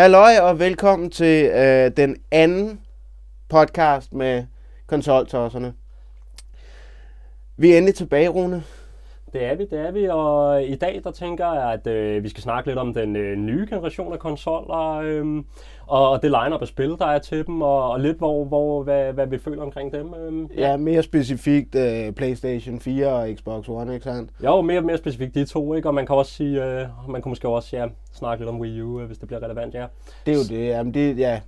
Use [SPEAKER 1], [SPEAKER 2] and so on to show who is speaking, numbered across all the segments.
[SPEAKER 1] Halløj og velkommen til øh, den anden podcast med konsoltosserne. Vi er endelig tilbage, Rune.
[SPEAKER 2] Det er vi, det er vi, og i dag der tænker jeg, at øh, vi skal snakke lidt om den øh, nye generation af konsoller, øh, og, det line-up af spil, der er til dem, og, og lidt hvor, hvor hvad, hvad vi føler omkring dem. Øh,
[SPEAKER 1] Ja, mere specifikt øh, PlayStation 4 og Xbox One, ikke sandt?
[SPEAKER 2] Jo, mere, mere specifikt de to, ikke? og man kan også sige, øh, man kan måske også ja, snakke lidt om Wii U, øh, hvis det bliver relevant, ja.
[SPEAKER 1] Det er jo det. Jamen, det, ja.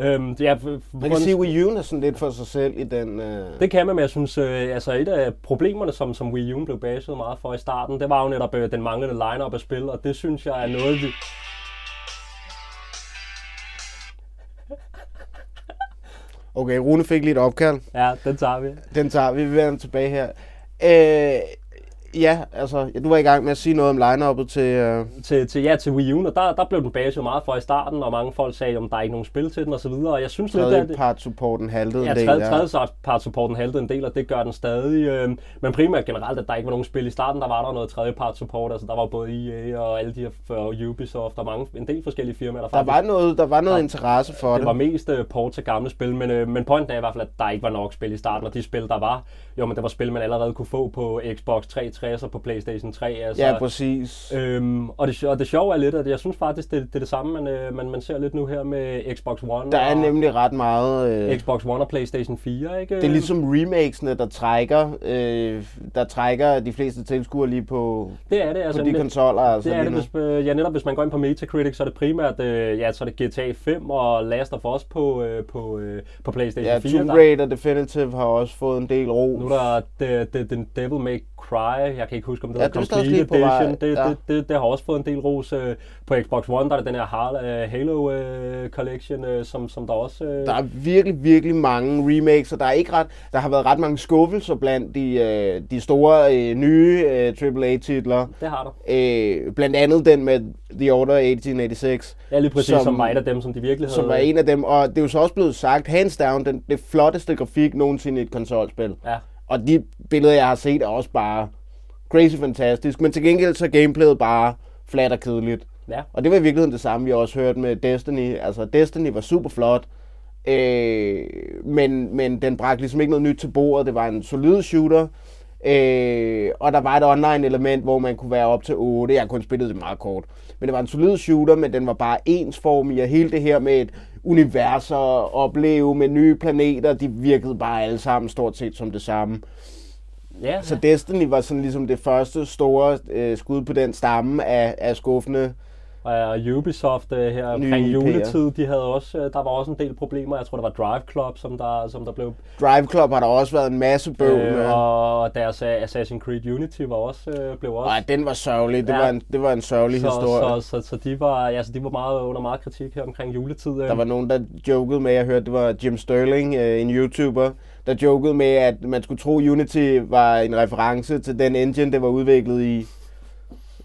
[SPEAKER 2] Øhm, ja, for, for
[SPEAKER 1] Man kan sige, at Wii U er sådan lidt for sig selv i den... Øh...
[SPEAKER 2] Det kan man, men jeg synes, øh, altså et af problemerne, som, som Wii U blev baset meget for i starten, det var jo netop øh, den manglende line-up af spil, og det synes jeg er noget, vi...
[SPEAKER 1] Okay, Rune fik lige et opkald.
[SPEAKER 2] Ja, den tager vi.
[SPEAKER 1] Den tager vi. Vi vender tilbage her. Øh, ja, altså, du var i gang med at sige noget om line-uppet til... Øh...
[SPEAKER 2] Til, til, ja, til Wii U, og der, der blev den baset jo meget for i starten, og mange folk sagde, at der er ikke nogen spil til den osv., og jeg synes lidt, at...
[SPEAKER 1] Tredje part supporten haltede
[SPEAKER 2] Ja,
[SPEAKER 1] en del.
[SPEAKER 2] tredje, tredje part supporten haltede en del, og det gør den stadig. Øh, men primært generelt, at der ikke var nogen spil i starten, der var der noget tredje part support, altså der var både EA og alle de her for Ubisoft og mange, en del forskellige firmaer, der
[SPEAKER 1] Der var noget, der var noget interesse for
[SPEAKER 2] det
[SPEAKER 1] det.
[SPEAKER 2] var mest uh, port til gamle spil, men, uh, men pointen er i hvert fald, at der ikke var nok spil i starten, og de spil, der var, jo, men det var spil, man allerede kunne få på Xbox 360 og på Playstation 3. Altså,
[SPEAKER 1] Ja, præcis.
[SPEAKER 2] Øhm, og, det, og det sjove er lidt, at jeg synes faktisk, det, det er det samme, man, øh, man, man ser lidt nu her med Xbox One.
[SPEAKER 1] Der er
[SPEAKER 2] og
[SPEAKER 1] nemlig ret meget... Øh...
[SPEAKER 2] Xbox One og Playstation 4, ikke?
[SPEAKER 1] Det er ligesom remakesene, der trækker, øh, der trækker de fleste tilskuere lige på,
[SPEAKER 2] det er det, altså,
[SPEAKER 1] på de konsoller. Altså,
[SPEAKER 2] det er det, hvis, øh, ja, netop hvis man går ind på Metacritic, så er det primært, øh, ja, så er det GTA 5 og Last of Us på, øh, på, øh, på Playstation
[SPEAKER 1] Ja,
[SPEAKER 2] 4.
[SPEAKER 1] Tomb
[SPEAKER 2] Der-
[SPEAKER 1] Raider Definitive har også fået en del ros.
[SPEAKER 2] Nu er der the, the, the Devil May Cry, jeg kan ikke huske, om det
[SPEAKER 1] Ja, også
[SPEAKER 2] Complete
[SPEAKER 1] på vej,
[SPEAKER 2] Edition. Det,
[SPEAKER 1] ja.
[SPEAKER 2] det, det, det, har også fået en del ros. øh, På Xbox One, der er den her øh, Halo øh, Collection, øh, som, som der også... øh,
[SPEAKER 1] Der er virkelig, virkelig mange remakes, og der, er ikke ret, der har været ret mange skuffelser blandt de, øh, de store øh, nye øh, AAA-titler.
[SPEAKER 2] Det har der.
[SPEAKER 1] Øh, blandt andet den med The Order 1886.
[SPEAKER 2] Ja, lige præcis,
[SPEAKER 1] Som-
[SPEAKER 2] som, var et af dem, som de virkelig havde...
[SPEAKER 1] som var en af dem, og det er jo så også blevet sagt, hands down, den, det flotteste grafik nogensinde i et konsolspil.
[SPEAKER 2] Ja,
[SPEAKER 1] Og de billeder, jeg har set, er også bare crazy fantastisk, men til gengæld så er gameplayet bare flat og kedeligt.
[SPEAKER 2] ja.
[SPEAKER 1] Og det var i virkeligheden det samme, vi også hørte med Destiny. Altså, Destiny var super flot, øh, men, men den bragte ligesom ikke noget nyt til bordet. Det var en solid shooter, øh, og der var et online element, hvor man kunne være op til 8. Jeg kun spillet det meget kort. Men det var en solid shooter, men den var bare ensformig, og hele det her med et univers at opleve med nye planeter, de virkede bare alle sammen stort set som det samme.
[SPEAKER 2] Ja,
[SPEAKER 1] Så Destiny var sådan ligesom det første store øh, skud på den stamme af, af skuffende.
[SPEAKER 2] Og Ubisoft øh, her omkring juletid, de havde også, øh, der var også en del problemer. Jeg tror, der var Drive Club, som der, som der blev...
[SPEAKER 1] Drive Club har der også været en masse bøvl med.
[SPEAKER 2] Øh, og deres øh, Assassin's Creed Unity var også, øh, blev også...
[SPEAKER 1] Ej, den var sørgelig. Det,
[SPEAKER 2] Ja.
[SPEAKER 1] var en, det var en sørgelig
[SPEAKER 2] så,
[SPEAKER 1] historie.
[SPEAKER 2] så, så, så, de var, ja, så de var meget under meget kritik her omkring juletid. øh.
[SPEAKER 1] Der var nogen, der jokede med, jeg hørte, det var Jim Sterling, øh, en YouTuber, der jokede med, at man skulle tro, Unity var en reference til den engine, det var udviklet i.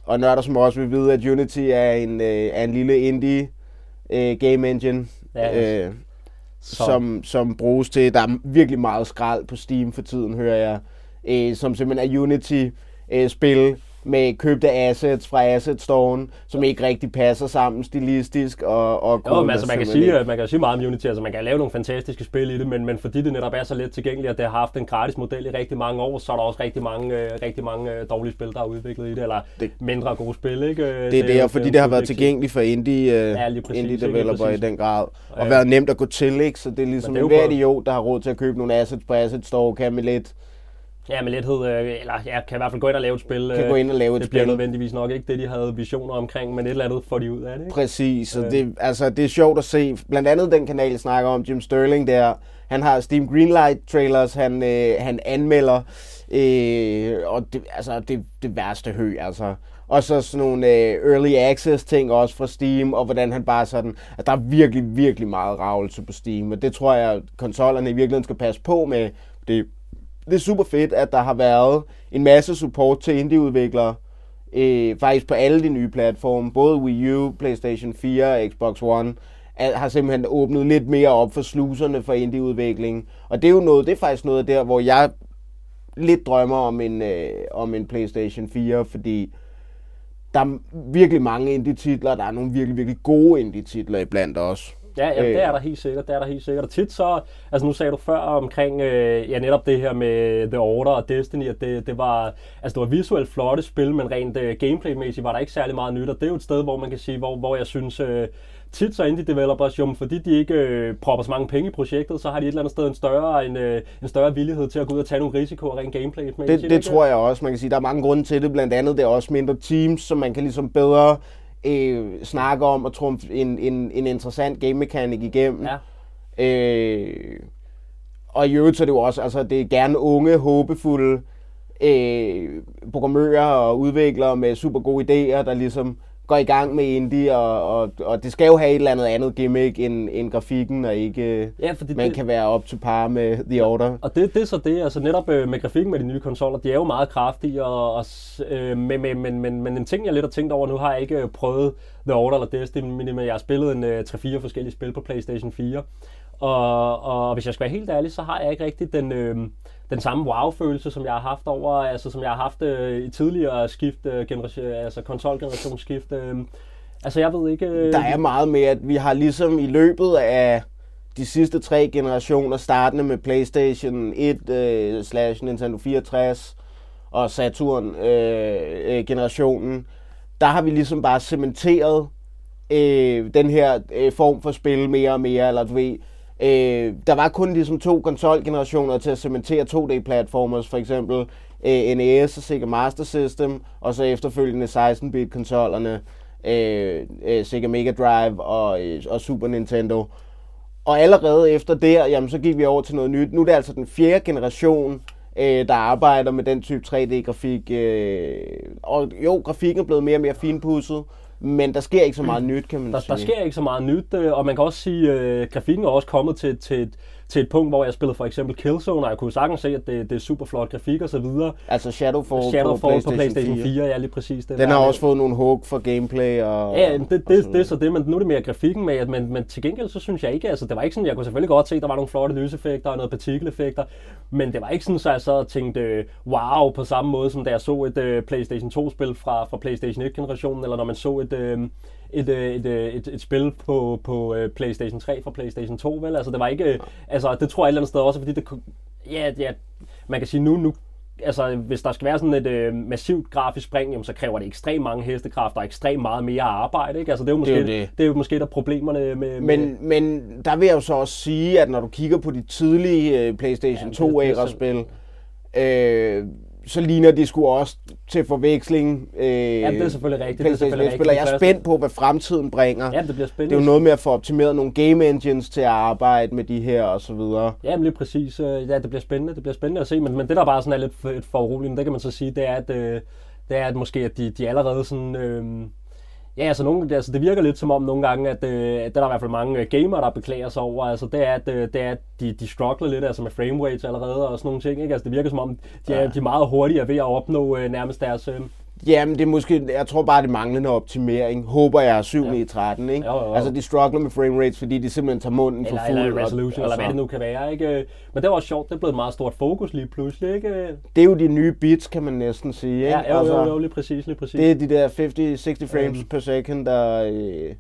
[SPEAKER 1] Og nørder som også vil vide, at Unity er en, øh, er en lille indie øh, game engine,
[SPEAKER 2] Ja,
[SPEAKER 1] øh,
[SPEAKER 2] så,
[SPEAKER 1] som, som bruges til, der er virkelig meget skrald på Steam for tiden, hører jeg, øh, som simpelthen er Unity-spil med købte assets fra Asset Storen, som ikke rigtig passer sammen stilistisk, og, og
[SPEAKER 2] Jo, men altså, man kan, sige,
[SPEAKER 1] ikke-
[SPEAKER 2] man kan sige meget om Unity, altså man kan lave nogle fantastiske spil i det, men, men fordi det netop er så let tilgængeligt, og det har haft en gratis model i rigtig mange år, så er der også rigtig mange, øh, rigtig mange øh, dårlige spil, der er udviklet i det, eller
[SPEAKER 1] Det-
[SPEAKER 2] mindre gode spil, ikke? Øh,
[SPEAKER 1] Det er det, og fordi det har været
[SPEAKER 2] tilgængeligt.
[SPEAKER 1] for indie, uh,
[SPEAKER 2] Ja, præcis,
[SPEAKER 1] indie developer i den grad. Og
[SPEAKER 2] Øh.
[SPEAKER 1] været nemt at gå til, ikke? Så det er ligesom
[SPEAKER 2] Men det er jo
[SPEAKER 1] hver idiot, der har råd til at købe nogle assets på Asset Store, kan med lidt
[SPEAKER 2] Ja, med lethed, øh, eller ja, kan i hvert fald gå ind og lave et spil.
[SPEAKER 1] kan
[SPEAKER 2] øh,
[SPEAKER 1] gå ind og lave et
[SPEAKER 2] det bliver
[SPEAKER 1] spil.
[SPEAKER 2] nødvendigvis nok ikke det, de havde visioner omkring, men et eller andet får de ud af det, ikke?
[SPEAKER 1] Præcis, så
[SPEAKER 2] Øh.
[SPEAKER 1] det, altså, det er sjovt at se. Blandt andet den kanal, jeg snakker om, Jim Sterling der, han har Steam Greenlight trailers, han, øh, han anmelder, øh, og det, altså, det, det værste hø, altså. Og så sådan nogle øh, early access ting også fra Steam, og hvordan han bare sådan, at der er virkelig, virkelig meget ravelse på Steam, og det tror jeg, konsollerne i virkeligheden skal passe på med. Det, det er super fedt, at der har været en masse support til indieudviklere, øh, faktisk på alle de nye platforme, både Wii U, PlayStation 4 og Xbox One, at, har simpelthen åbnet lidt mere op for sluserne for indieudvikling. Og det er jo noget, det er faktisk noget der, hvor jeg lidt drømmer om en, øh, om en PlayStation 4, fordi der er virkelig mange indie-titler, der er nogle virkelig, virkelig gode indie-titler iblandt også.
[SPEAKER 2] Ja, ja, det er der helt sikkert, det er der helt sikkert. Og tit så, altså nu sagde du før omkring, øh, ja netop det her med The Order og Destiny, at det, det var, altså det var visuelt flotte spil, men rent øh, gameplay-mæssigt var der ikke særlig meget nyt, og det er jo et sted, hvor man kan sige, hvor, hvor jeg synes, øh, tit så indie developers, jo, fordi de ikke øh, propper så mange penge i projektet, så har de et eller andet sted en større, en, øh, en større villighed til at gå ud og tage nogle risikoer rent gameplay.
[SPEAKER 1] Det, det tror jeg også, man kan sige. Der er mange grunde til det, blandt andet det er også mindre teams, som man kan ligesom bedre øh, snakke om og trumfe en, en, en interessant game mekanik igennem. Ja. Øh, og i øvrigt så er det jo også, altså det er gerne unge, håbefulde øh, programmører og udviklere med super gode idéer, der ligesom går i gang med indie, og, og, og det skal jo have et eller andet andet gimmick end, end grafikken, og ikke ja, fordi man det, kan være op til par med The Order.
[SPEAKER 2] Og det, det er så det, altså netop øh, med grafikken med de nye konsoller, de er jo meget kraftige, og, og øh, men, men, men, men, men en ting, jeg lidt har tænkt over, nu har jeg ikke prøvet The Order eller Destiny, men jeg har spillet en øh, 3-4 forskellige spil på PlayStation 4, og, og hvis jeg skal være helt ærlig, så har jeg ikke rigtig den... Øh, den samme wow-følelse, som jeg har haft over, altså som jeg har haft øh, i tidligere skift, øh, generation, altså konsolgenerationsskift. Øh, altså jeg ved ikke... Øh,
[SPEAKER 1] der er meget med, at vi har ligesom i løbet af de sidste tre generationer, startende med PlayStation 1 øh, slash Nintendo 64 og Saturn øh, øh, generationen, der har vi ligesom bare cementeret øh, den her øh, form for spil mere og mere, eller du ved, Øh, der var kun ligesom to konsolgenerationer til at cementere 2D-platformers, for eksempel øh, NES og Sega Master System, og så efterfølgende 16-bit-konsollerne, øh, øh, Sega Mega Drive og, øh, og Super Nintendo. Og allerede efter det, jamen, så gik vi over til noget nyt. Nu er det altså den fjerde generation, øh, der arbejder med den type 3D-grafik. Øh, og jo, grafikken er blevet mere og mere finpudset, men der sker ikke så meget nyt, kan man
[SPEAKER 2] der,
[SPEAKER 1] sige.
[SPEAKER 2] Der sker ikke så meget nyt, øh, og man kan også sige, at øh, grafikken er også kommet til, til, til et punkt, hvor jeg spillede for eksempel Killzone, og jeg kunne sagtens se, at det, det er super flot grafik og så videre.
[SPEAKER 1] Altså Shadowfall,
[SPEAKER 2] Shadowfall
[SPEAKER 1] på, PlayStation
[SPEAKER 2] på PlayStation 4. 4, ja lige præcis.
[SPEAKER 1] Det Den har også fået nogle hug for gameplay og...
[SPEAKER 2] Ja, det, det, det, det er så det, men nu er det mere grafikken med, men, men til gengæld så synes jeg ikke, altså det var ikke sådan, jeg kunne selvfølgelig godt se, at der var nogle flotte lyseffekter og noget partikeleffekter, men det var ikke sådan, så jeg så tænkte, wow, på samme måde som da jeg så et uh, PlayStation 2-spil fra, fra PlayStation 1-generationen, eller når man så et, uh, et, øh, et, øh, et, et spil på, på øh, PlayStation 3 fra PlayStation 2, vel? Altså, det var ikke... Altså, det tror jeg et eller andet sted også, fordi det... Ja, ja, man kan sige nu, nu altså, hvis der skal være sådan et øh, massivt grafisk spring, jamen, så kræver det ekstremt mange hestekræfter og ekstremt meget mere arbejde. Ikke? Altså, det, er jo måske, det, er det. det er jo måske der problemerne med,
[SPEAKER 1] Men, med... men der vil jeg jo så også sige, at når du kigger på de tidlige øh, PlayStation ja, 2-æra-spil, øh, så ligner de sgu også til forveksling.
[SPEAKER 2] Øh, ja, det er selvfølgelig rigtigt. Det er selvfølgelig
[SPEAKER 1] rigtigt. Jeg er spændt på, hvad fremtiden bringer.
[SPEAKER 2] Ja, det bliver spændende.
[SPEAKER 1] Det er jo noget med at få optimeret nogle game engines til at arbejde med de her og så videre.
[SPEAKER 2] Ja, men lige præcis. Øh, ja, det bliver spændende. Det bliver spændende at se. Men, men det, der bare sådan er lidt for, for uroligende, det kan man så sige, det er, at, øh, det er, at måske at de, de allerede sådan... Øh, Ja, altså, nogle, altså det virker lidt som om nogle gange, at, øh, der er i hvert fald mange øh, gamere, der beklager sig over, altså det er, at, øh, det er, at de, de struggler lidt altså med frame rates allerede og sådan nogle ting, ikke? Altså det virker som om, de er, de er meget hurtigere ved at opnå øh, nærmest deres, øh,
[SPEAKER 1] Jamen, det er måske, jeg tror bare, det manglende optimering. Håber jeg 7 ja. i 13, ikke? Jo, jo, jo. Altså, de struggler med frame rates, fordi de simpelthen tager munden
[SPEAKER 2] eller,
[SPEAKER 1] for fuld.
[SPEAKER 2] Eller resolution, og, eller hvad det nu kan være, ikke? Men det var også sjovt, det er blevet et meget stort fokus lige pludselig, ikke?
[SPEAKER 1] Det er jo de nye bits, kan man næsten sige, ikke?
[SPEAKER 2] Ja, jo, altså, jo, jo, lige præcis, lige præcis.
[SPEAKER 1] Det er de der 50-60 frames um, per second, der... Øh,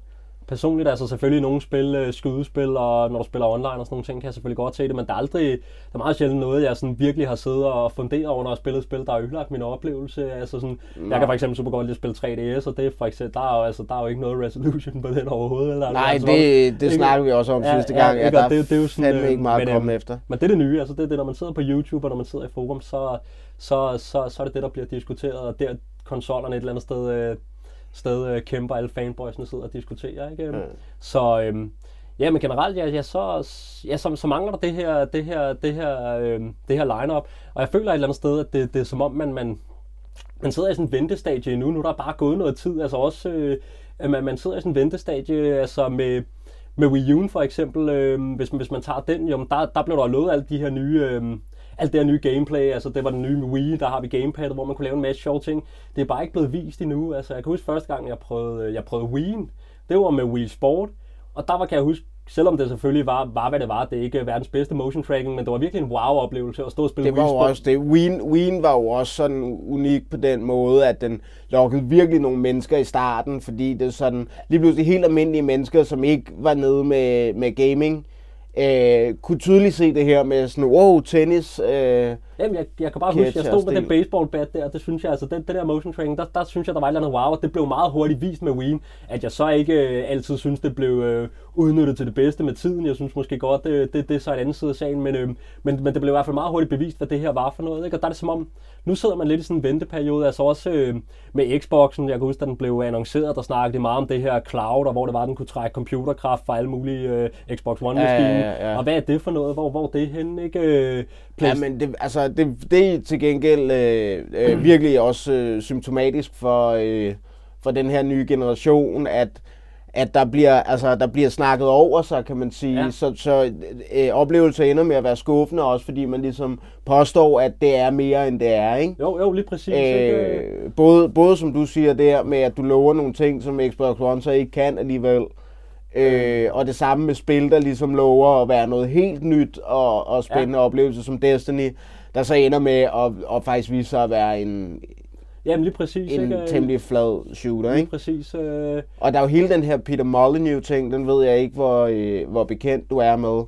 [SPEAKER 2] personligt, altså selvfølgelig nogle spil, øh, skydespil, og når du spiller online og sådan nogle ting, kan jeg selvfølgelig godt se det, men der er aldrig, der er meget sjældent noget, jeg sådan virkelig har siddet og funderet over, når jeg spillet spil, der har ødelagt min oplevelse. Altså sådan, jeg kan for eksempel super godt lide at spille 3DS, og det er for eksempel, der er jo, altså, der er jo ikke noget resolution på den overhovedet. Eller,
[SPEAKER 1] Nej,
[SPEAKER 2] altså,
[SPEAKER 1] det, det snakker vi også om ja, sidste gang, ja, ja, der det, det er jo sådan, fandme ikke meget men, at komme efter.
[SPEAKER 2] Men det er det nye, altså det er det, når man sidder på YouTube, og når man sidder i forum, så, så, så, så er det det, der bliver diskuteret, og der konsollerne et eller andet sted øh, sted øh, kæmper alle fanboysene sidder og diskuterer. Ikke? Mm. Så øhm, ja, men generelt, ja, ja, så, ja, så, så mangler der det her, det her, det her, øhm, det her line-up. Og jeg føler et eller andet sted, at det, det er som om, man, man, man sidder i sådan en ventestadie nu. Nu er der bare gået noget tid. Altså også, øh, man, man sidder i sådan en ventestadie altså med, med Wii U'en for eksempel. Øh, hvis, hvis man tager den, jo, der, der blev der lovet alle de her nye... Øh, alt det her nye gameplay, altså det var den nye Wii, der har vi gamepad, hvor man kunne lave en masse sjove ting. Det er bare ikke blevet vist endnu. Altså jeg kan huske første gang, jeg prøvede, jeg prøvede Wii'en, det var med Wii Sport, og der var, kan jeg huske, selvom det selvfølgelig var, var, hvad det var, det er ikke verdens bedste motion tracking, men det var virkelig en wow-oplevelse at stå og spille
[SPEAKER 1] Det var
[SPEAKER 2] Wii
[SPEAKER 1] også det. Wien, Wien var jo også sådan unik på den måde, at den lokkede virkelig nogle mennesker i starten, fordi det er sådan lige pludselig helt almindelige mennesker, som ikke var nede med, med gaming, øh, kunne tydeligt se det her med sådan, wow, tennis. Øh,
[SPEAKER 2] Jamen, jeg, jeg kan bare huske, jeg stod med den baseballbat der, det synes jeg, altså, den, den der motion training, der, der synes jeg, der var et eller andet wow, og det blev meget hurtigt vist med Wien, at jeg så ikke øh, altid synes, det blev øh, udnyttet til det bedste med tiden. Jeg synes måske godt, det, det, det er så en anden side af sagen, men, øh, men, men det blev i hvert fald meget hurtigt bevist, hvad det her var for noget. Ikke? Og der er det som om, nu sidder man lidt i sådan en venteperiode, altså også øh, med Xboxen, jeg kan huske, da den blev annonceret, der snakkede de meget om det her cloud, og hvor det var, den kunne trække computerkraft fra alle mulige øh, Xbox One-maskiner.
[SPEAKER 1] Ja, ja, ja.
[SPEAKER 2] Og hvad er det for noget? Hvor, hvor er det henne? Ikke? Øh,
[SPEAKER 1] Ja, men det, altså, det, det er til gengæld øh, øh, virkelig også øh, symptomatisk for, øh, for den her nye generation, at, at der, bliver, altså, der bliver snakket over sig, kan man sige.
[SPEAKER 2] Ja.
[SPEAKER 1] Så, så øh, oplevelser ender med at være skuffende, også fordi man ligesom påstår, at det er mere, end det er. Ikke?
[SPEAKER 2] Jo, jo, lige præcis. ikke?
[SPEAKER 1] Øh, både, både som du siger der med, at du lover nogle ting, som Xbox One så ikke kan alligevel. Øh, og det samme med spil, der ligesom lover at være noget helt nyt og, og spændende ja. oplevelse som Destiny, der så ender med at, at faktisk vise sig at være en,
[SPEAKER 2] Jamen lige præcis.
[SPEAKER 1] en
[SPEAKER 2] ikke?
[SPEAKER 1] temmelig flad shooter.
[SPEAKER 2] Lige
[SPEAKER 1] Ikke?
[SPEAKER 2] præcis. Øh,
[SPEAKER 1] Og der er jo hele den her Peter Molyneux-ting, den ved jeg ikke, hvor, øh, hvor bekendt du er med.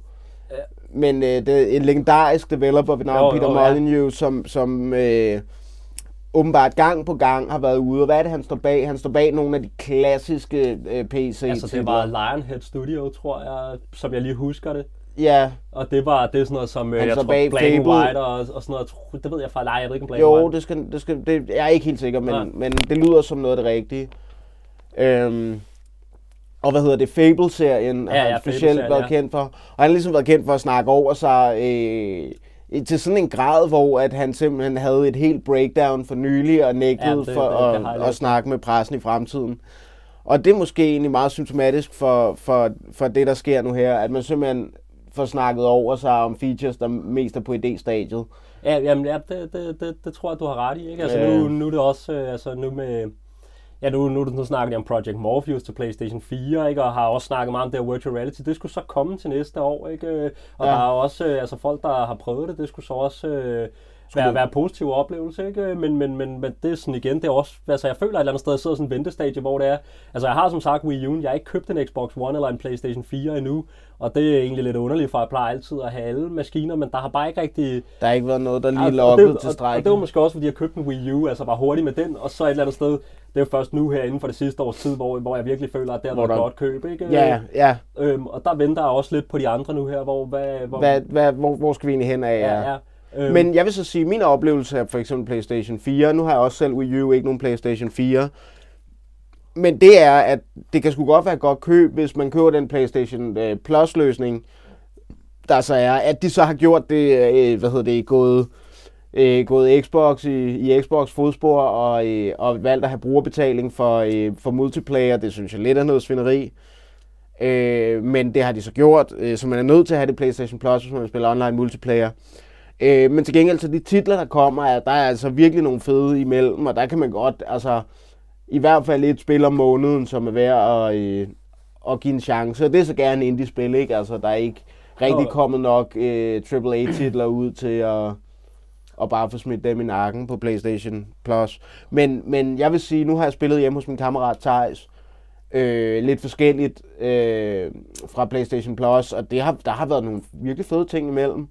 [SPEAKER 2] Ja.
[SPEAKER 1] Men øh, det er en legendarisk developer ved navn
[SPEAKER 2] Jo,
[SPEAKER 1] Peter
[SPEAKER 2] jo, ja.
[SPEAKER 1] Molyneux, som, som øh, åbenbart gang på gang har været ude. Og hvad er det, han står bag? Han står bag nogle af de klassiske øh, PC-titler.
[SPEAKER 2] altså det var Lionhead Studio, tror jeg, som jeg lige husker det.
[SPEAKER 1] Ja,
[SPEAKER 2] Og det var det er sådan noget som, øh,
[SPEAKER 1] Han
[SPEAKER 2] jeg tror,
[SPEAKER 1] bag
[SPEAKER 2] Black
[SPEAKER 1] Fable.
[SPEAKER 2] White og, og sådan noget. Tror- Det ved jeg fra, nej, jeg ved ikke om Black
[SPEAKER 1] jo,
[SPEAKER 2] White.
[SPEAKER 1] det skal, det skal, det, jeg er ikke helt sikker, men, men det lyder som noget af det rigtige. Øhm, og hvad hedder det, Fable-serien
[SPEAKER 2] Ja,
[SPEAKER 1] har
[SPEAKER 2] ja,
[SPEAKER 1] han specielt været
[SPEAKER 2] ja.
[SPEAKER 1] kendt for. Og han har ligesom været kendt for at snakke over sig øh, til sådan en grad, hvor at han simpelthen havde et helt breakdown for nylig og nægtede
[SPEAKER 2] Ja,
[SPEAKER 1] ja,
[SPEAKER 2] det-
[SPEAKER 1] for
[SPEAKER 2] det- det
[SPEAKER 1] at,
[SPEAKER 2] jeg
[SPEAKER 1] at snakke med pressen i fremtiden. Og det er måske egentlig meget symptomatisk for, for, for det, der sker nu her, at man simpelthen får snakket over sig om features, der mest er på idéstadiet.
[SPEAKER 2] Ja, jamen, ja det, det, det, det, tror jeg, du har ret i. Ikke? Altså,
[SPEAKER 1] Ja.
[SPEAKER 2] nu, nu er det også, øh, altså nu med, ja, nu, nu, nu snakker de om Project Morpheus til PlayStation 4, ikke? og har også snakket meget om det her virtual reality. Det skulle så komme til næste år, ikke? Øh, Og
[SPEAKER 1] Ja.
[SPEAKER 2] der er også, øh, altså folk, der har prøvet det, det skulle så også øh, være, være en positiv oplevelse, ikke? Men, men, men, men det er sådan igen, det er også, altså jeg føler et eller andet sted, jeg sidder sådan en ventestadie, hvor det er, altså jeg har som sagt Wii U, jeg har ikke købt en Xbox One eller en PlayStation 4 endnu, og det er egentlig lidt underligt, for jeg plejer altid at have alle maskiner, men der har bare ikke rigtig,
[SPEAKER 1] Der har ikke været noget, der lige
[SPEAKER 2] og- og
[SPEAKER 1] lokkede
[SPEAKER 2] det,
[SPEAKER 1] til
[SPEAKER 2] og, og
[SPEAKER 1] strækken.
[SPEAKER 2] det var måske også, fordi jeg købte en Wii U, altså var hurtig med den, og så et eller andet sted, det er jo først nu her inden for det sidste års tid, hvor, hvor jeg virkelig føler, at det har været et godt køb, ikke?
[SPEAKER 1] Ja, ja.
[SPEAKER 2] Øhm, og der venter jeg også lidt på de andre nu her, hvor... Hvad, hvor
[SPEAKER 1] Hvad, hvad, hvor, hvor skal vi egentlig hen af?
[SPEAKER 2] ja, ja. Øhm,
[SPEAKER 1] Men jeg vil så sige, at min oplevelse af for eksempel PlayStation 4, nu har jeg også selv Wii U, ikke nogen PlayStation 4, men det er, at det kan sgu godt være et godt køb, hvis man køber den PlayStation øh, Plus løsning, der så er, at de så har gjort det, øh, øh, hvad hedder det, gået, øh, gået Xbox i, i Xbox fodspor og, øh, og valgt at have brugerbetaling for, øh, for multiplayer. Det synes jeg lidt er noget svineri. Øh, men det har de så gjort, øh, så man er nødt til at have det PlayStation Plus, hvis man vil spille online multiplayer. Øh, men til gengæld så de titler, der kommer, er, der er altså virkelig nogle fede imellem, og der kan man godt, altså i hvert fald et spil om måneden, som er værd at, øh, at give en chance. Og det er så gerne indie-spil, ikke? Altså der er ikke rigtig kommet nok øh, AAA-titler ud til at, at bare få smidt dem i nakken på PlayStation Plus. Men, men jeg vil sige, nu har jeg spillet hjemme hos min kammerat Thijs, øh, lidt forskelligt øh, fra PlayStation Plus, og det har, der har været nogle virkelig fede ting imellem.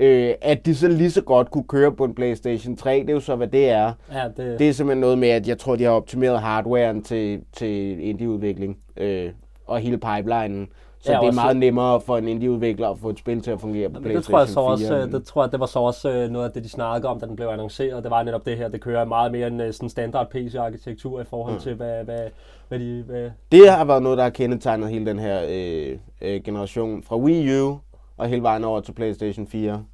[SPEAKER 1] Øh, at de så lige så godt kunne køre på en PlayStation 3, det er jo så, hvad det er.
[SPEAKER 2] ja, det,
[SPEAKER 1] Det er simpelthen noget med, at jeg tror, de har optimeret hardwaren til, til indieudvikling øh, og hele pipelinen. Så
[SPEAKER 2] Ja,
[SPEAKER 1] det er
[SPEAKER 2] også-
[SPEAKER 1] meget nemmere for en indieudvikler at få et spil til at fungere på
[SPEAKER 2] Men
[SPEAKER 1] PlayStation
[SPEAKER 2] det tror jeg så
[SPEAKER 1] 4.
[SPEAKER 2] også, øh, det tror jeg, det var så også øh, noget af det, de snakkede om, da den blev annonceret. Det var netop det her, det kører meget mere en øh, sådan standard PC-arkitektur i forhold til, hvad, hvad, hvad de... Hvad,
[SPEAKER 1] Det har været noget, der har kendetegnet hele den her øh, øh, generation fra Wii U og hele vejen over til PlayStation 4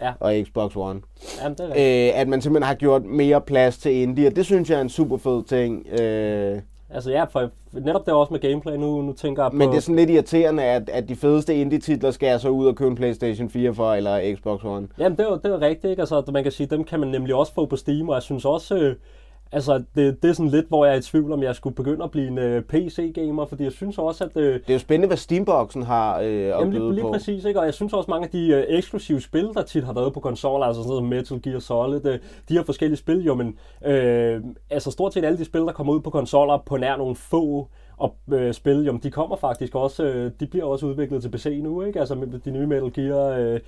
[SPEAKER 2] Ja.
[SPEAKER 1] og Xbox One.
[SPEAKER 2] jamen, det er.
[SPEAKER 1] Øh, at man simpelthen har gjort mere plads til indie, og det synes jeg er en super fed ting. Øh,
[SPEAKER 2] Altså ja, for netop det også med gameplay, nu, nu tænker jeg på...
[SPEAKER 1] men det er sådan lidt irriterende, at, at de fedeste indie-titler skal jeg så ud og købe en PlayStation 4 for, eller Xbox One.
[SPEAKER 2] Jamen, det er jo, det er rigtigt, ikke? Altså, man kan sige, dem kan man nemlig også få på Steam, og jeg synes også, øh, Altså, det, det er sådan lidt, hvor jeg er i tvivl, om jeg skulle begynde at blive en uh, PC-gamer, fordi jeg synes også, at... Uh, det
[SPEAKER 1] er jo spændende, hvad Steamboxen har uh,
[SPEAKER 2] jamen, lige, lige på. præcis, ikke? Og jeg synes også, mange af de uh, eksklusive spil, der tit har været på konsoller, altså sådan noget som Metal Gear Solid, uh, de har forskellige spil, jo, men uh, altså stort set alle de spil, der kommer ud på konsoller på nær nogle få og øh, spil, jo, de kommer faktisk også, øh, de bliver også udviklet til PC nu, ikke? Altså de nye Metal Gear, øh,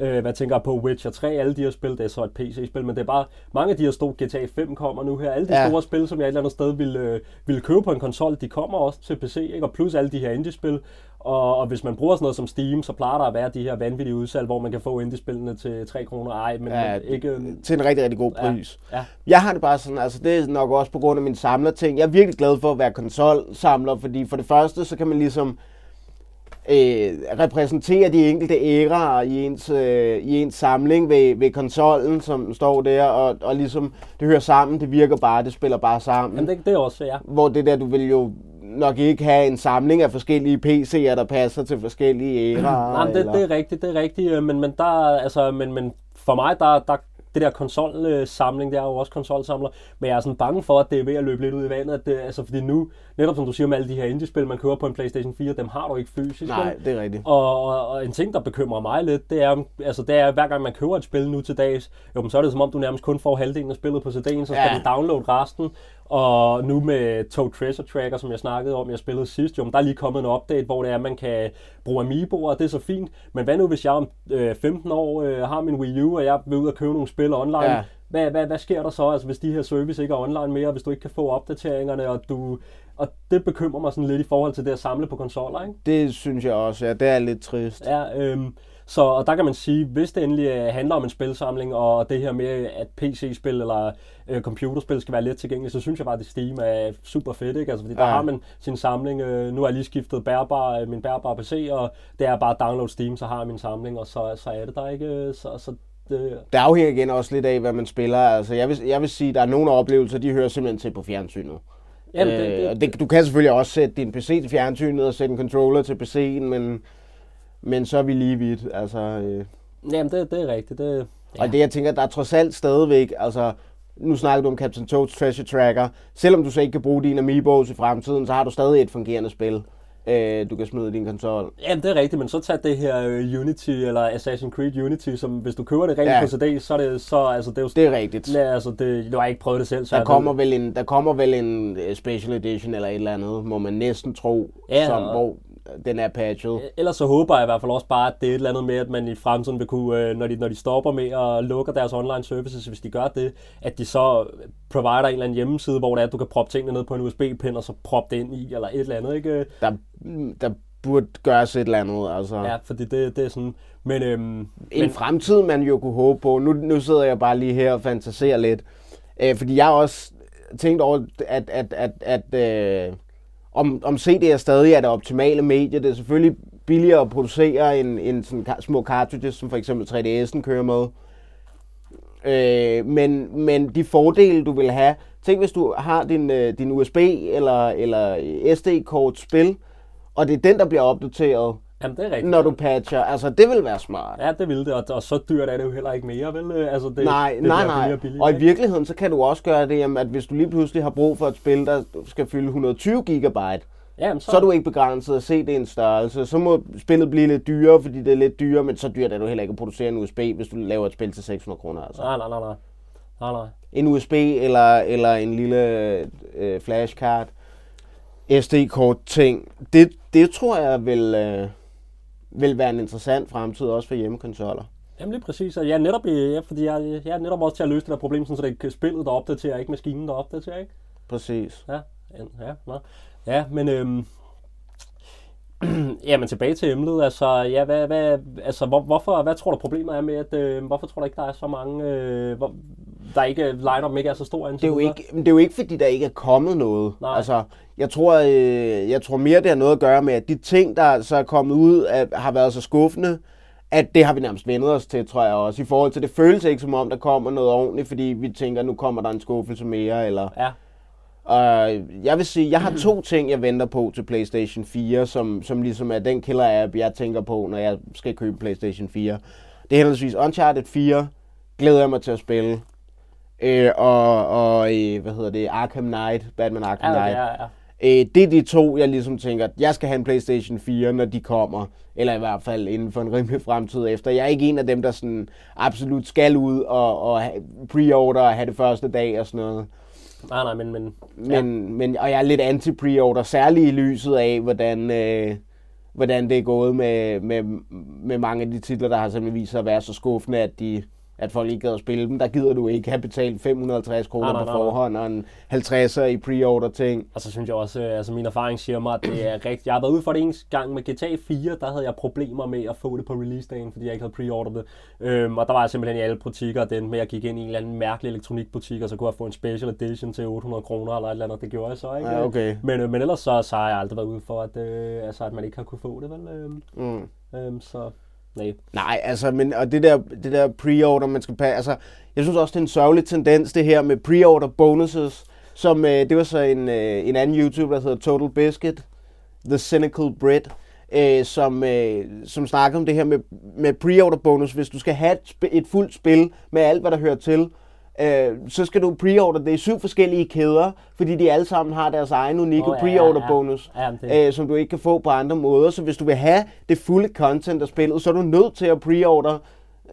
[SPEAKER 2] Øh, hvad tænker jeg på Witcher 3, alle de her spil, det er så et PC-spil, men det er bare, mange af de her store GTA 5 kommer nu her, alle de ja. store spil, som jeg et eller andet sted ville, øh, ville købe på en konsol, de kommer også til PC, ikke? og plus alle de her indie-spil, og, og hvis man bruger sådan noget som Steam, så plejer der at være de her vanvittige udsalg, hvor man kan få indie-spillene til 3 kroner. Ej, men, ja, men ikke...
[SPEAKER 1] Til en rigtig, rigtig god pris. Ja, ja. Jeg har det bare sådan, altså det er nok også på grund af min samlerting. Jeg er virkelig glad for at være konsolsamler, fordi for det første, så kan man ligesom øh, repræsenterer de enkelte æraer i ens, øh, i ens samling ved, ved konsollen, som står der, og, og ligesom det hører sammen, det virker bare, det spiller bare sammen.
[SPEAKER 2] Jamen det, det er også, ja.
[SPEAKER 1] Hvor det der, du vil jo nok ikke have en samling af forskellige PC'er, der passer til forskellige æraer.
[SPEAKER 2] Nej, det, det er rigtigt, det er rigtigt, øh, men, men der, altså, men, men for mig, der, der det der konsolsamling, det er jo også konsolsamler, men jeg er sådan bange for, at det er ved at løbe lidt ud i vandet, at det, altså fordi nu, netop som du siger med alle de her indie-spil, man køber på en Playstation 4, dem har du ikke fysisk.
[SPEAKER 1] Nej, det er rigtigt.
[SPEAKER 2] Og, og, og, en ting, der bekymrer mig lidt, det er, altså det er, hver gang man køber et spil nu til dags, jo, så er det som om, du nærmest kun får halvdelen af spillet på CD'en, så skal ja. du downloade resten, og nu med Toad Treasure Tracker, som jeg snakkede om, jeg spillede sidst, jo, der er lige kommet en update, hvor det er, at man kan bruge Amiibo, og det er så fint. Men hvad nu, hvis jeg om øh, 15 år øh, har min Wii U, og jeg vil ud og købe nogle spil online? Ja. Hvad, hvad, hvad sker der så, altså, hvis de her service ikke er online mere, hvis du ikke kan få opdateringerne, og du... Og det bekymrer mig sådan lidt i forhold til det at samle på konsoller, ikke?
[SPEAKER 1] Det synes jeg også, ja. Det er lidt trist.
[SPEAKER 2] Ja, øhm, så og der kan man sige, hvis det endelig øh, handler om en spilsamling, og det her med, at PC-spil eller øh, computerspil skal være let tilgængeligt, så synes jeg bare, at Steam er super fedt, ikke? Altså, fordi der ja. har man sin samling. Øh, nu har jeg lige skiftet bærbar, øh, min bærbare PC, og det er bare at download Steam, så har jeg min samling, og så, så er det der ikke. Så, så
[SPEAKER 1] det... det afhænger igen også lidt af, hvad man spiller. Altså, jeg vil, jeg vil sige, at der er nogle oplevelser, de hører simpelthen til på fjernsynet. Jamen, det, det, øh, det, du kan selvfølgelig også sætte din PC til fjernsynet og sætte en controller til PC'en, men men så er vi lige vidt. Altså, øh.
[SPEAKER 2] Jamen, det, det er rigtigt. Det,
[SPEAKER 1] ja. Og det, jeg tænker, der er trods alt stadigvæk, altså, nu snakker du om Captain Toad's Treasure Tracker. Selvom du så ikke kan bruge dine Amiibos i fremtiden, så har du stadig et fungerende spil øh, du kan smide din konsol.
[SPEAKER 2] Jamen, det er rigtigt, men så tag det her uh, Unity, eller Assassin's Creed Unity, som hvis du køber det rent ja. på CD, så er det så, altså det er jo...
[SPEAKER 1] Det er rigtigt.
[SPEAKER 2] Ja, altså det, du har ikke prøvet det selv,
[SPEAKER 1] så der kommer, vel en, der kommer vel en øh, special edition eller et eller andet, må man næsten tro, ja, som, og, hvor den er patchet.
[SPEAKER 2] Ellers så håber jeg i hvert fald også bare, at det er et eller andet med, at man i fremtiden vil kunne, øh, når de, når de stopper med at lukke deres online services, hvis de gør det, at de så provider en eller anden hjemmeside, hvor det er, at du kan proppe tingene ned på en USB-pind, og så proppe det ind i, eller et eller andet, ikke?
[SPEAKER 1] Der, der burde gøres et eller andet, altså.
[SPEAKER 2] Ja, fordi det, det er sådan... Men, øhm, en
[SPEAKER 1] men... fremtid, man jo kunne håbe på. Nu, nu sidder jeg bare lige her og fantaserer lidt. Øh, fordi jeg har også tænkt over, at, at, at, at øh, om, om CD er stadig er det optimale medie. Det er selvfølgelig billigere at producere end, end sådan små cartridges, som for eksempel 3DS'en kører med. Øh, men, men de fordele, du vil have... Tænk, hvis du har din, øh, din USB eller, eller SD-kort spil, og det er den, der bliver opdateret,
[SPEAKER 2] Jamen, det er rigtigt.
[SPEAKER 1] Når du patcher. Altså, det vil være smart.
[SPEAKER 2] Ja, det vil det, og, og så dyrt er det jo heller ikke mere, vel? Altså, det,
[SPEAKER 1] nej,
[SPEAKER 2] det
[SPEAKER 1] nej, nej. Billigere, og i virkeligheden, så kan du også gøre det, jamen, at hvis du lige pludselig har brug for et spil, der skal fylde 120 gigabyte, Jamen, så... så er du ikke begrænset at se det en størrelse. Så må spillet blive lidt dyrere, fordi det er lidt dyrere, men så dyrt er du heller ikke at producere en USB, hvis du laver et spil til 600 kroner. Altså.
[SPEAKER 2] Nej, nej, nej, nej. nej, nej.
[SPEAKER 1] En USB eller, eller en lille øh, flashcard, SD-kort ting, det, det tror jeg vil... Øh, vil være en interessant fremtid også for hjemmekonsoller.
[SPEAKER 2] Jamen lige præcis, og jeg er netop, ja, fordi jeg, jeg er netop også til at løse det der problem, så det er spillet, der opdaterer, ikke maskinen, der opdaterer, ikke?
[SPEAKER 1] Præcis.
[SPEAKER 2] Ja, ja, ja, ja men øhm, ja, men tilbage til emnet, altså, ja, hvad, hvad, altså hvor, hvorfor, hvad tror du problemet er med, at, øh, hvorfor tror du ikke, der er så mange, øh, hvor, der ikke, line ikke er så stor
[SPEAKER 1] det er, jo ikke, det er jo ikke, fordi der ikke er kommet noget. Nej. Altså, jeg tror, øh, jeg tror mere, det har noget at gøre med, at de ting, der så er kommet ud, at, har været så skuffende, at det har vi nærmest vendet os til, tror jeg også. I forhold til, det føles ikke som om, der kommer noget ordentligt, fordi vi tænker, nu kommer der en skuffelse mere, eller...
[SPEAKER 2] Ja.
[SPEAKER 1] Og jeg vil sige, jeg har to ting, jeg venter på til PlayStation 4, som, som ligesom er den killer-app, jeg tænker på, når jeg skal købe PlayStation 4. Det er henholdsvis Uncharted 4, glæder jeg mig til at spille. Øh, og, og øh, hvad hedder det, Arkham Knight, Batman Arkham
[SPEAKER 2] Ja,
[SPEAKER 1] Knight.
[SPEAKER 2] ja, ja.
[SPEAKER 1] Øh, det er de to, jeg ligesom tænker, jeg skal have en Playstation 4, når de kommer. Eller i hvert fald inden for en rimelig fremtid efter. Jeg er ikke en af dem, der sådan absolut skal ud og, og pre-order og have det første dag og sådan noget.
[SPEAKER 2] Nej, nej, men, men
[SPEAKER 1] Men, ja. men, og jeg er lidt anti-pre-order, særligt i lyset af, hvordan, øh, hvordan det er gået med, med, med mange af de titler, der har simpelthen vist sig at være så skuffende, at, de, at folk ikke gider at spille dem. Der gider du ikke have betalt 550 kroner
[SPEAKER 2] Nej,
[SPEAKER 1] på
[SPEAKER 2] nej, nej, nej.
[SPEAKER 1] forhånd og en 50'er i pre-order ting.
[SPEAKER 2] Og så synes jeg også, øh, altså min erfaring siger mig, at det er rigtigt. Jeg har været ude for det en gang med GTA 4, der havde jeg problemer med at få det på release-dagen, fordi jeg ikke havde pre-ordret det. Øhm, og der var jeg simpelthen i alle butikker, den med at jeg gik ind i en eller anden mærkelig elektronikbutik, og så kunne jeg få en special edition til 800 kroner eller et eller andet. Det gjorde jeg så, ikke?
[SPEAKER 1] Ja, okay.
[SPEAKER 2] Men, øh, men ellers så, så har jeg aldrig været ude for, at, øh, altså, at man ikke har kunne få det, vel? Øhm,
[SPEAKER 1] Mm.
[SPEAKER 2] øhm, så nej.
[SPEAKER 1] Nej, altså, men, og det der, det der pre-order, man skal passe, altså, jeg synes også, det er en sørgelig tendens, det her med pre-order bonuses, som, øh, det var så en, øh, en anden YouTuber, der hedder Total Biscuit, The Cynical Brit, øh, som, øh, som snakker om det her med, med pre-order bonus. Hvis du skal have et, sp- et fuldt spil med alt, hvad der hører til, øh, så skal du pre-order det i syv forskellige kæder, fordi de alle sammen har deres egen unikke oh,
[SPEAKER 2] ja, ja,
[SPEAKER 1] pre-order
[SPEAKER 2] ja.
[SPEAKER 1] bonus
[SPEAKER 2] Ja, men det-
[SPEAKER 1] øh, som du ikke kan få på andre måder. Så hvis du vil have det fulde content af spillet, så er du nødt til at pre-order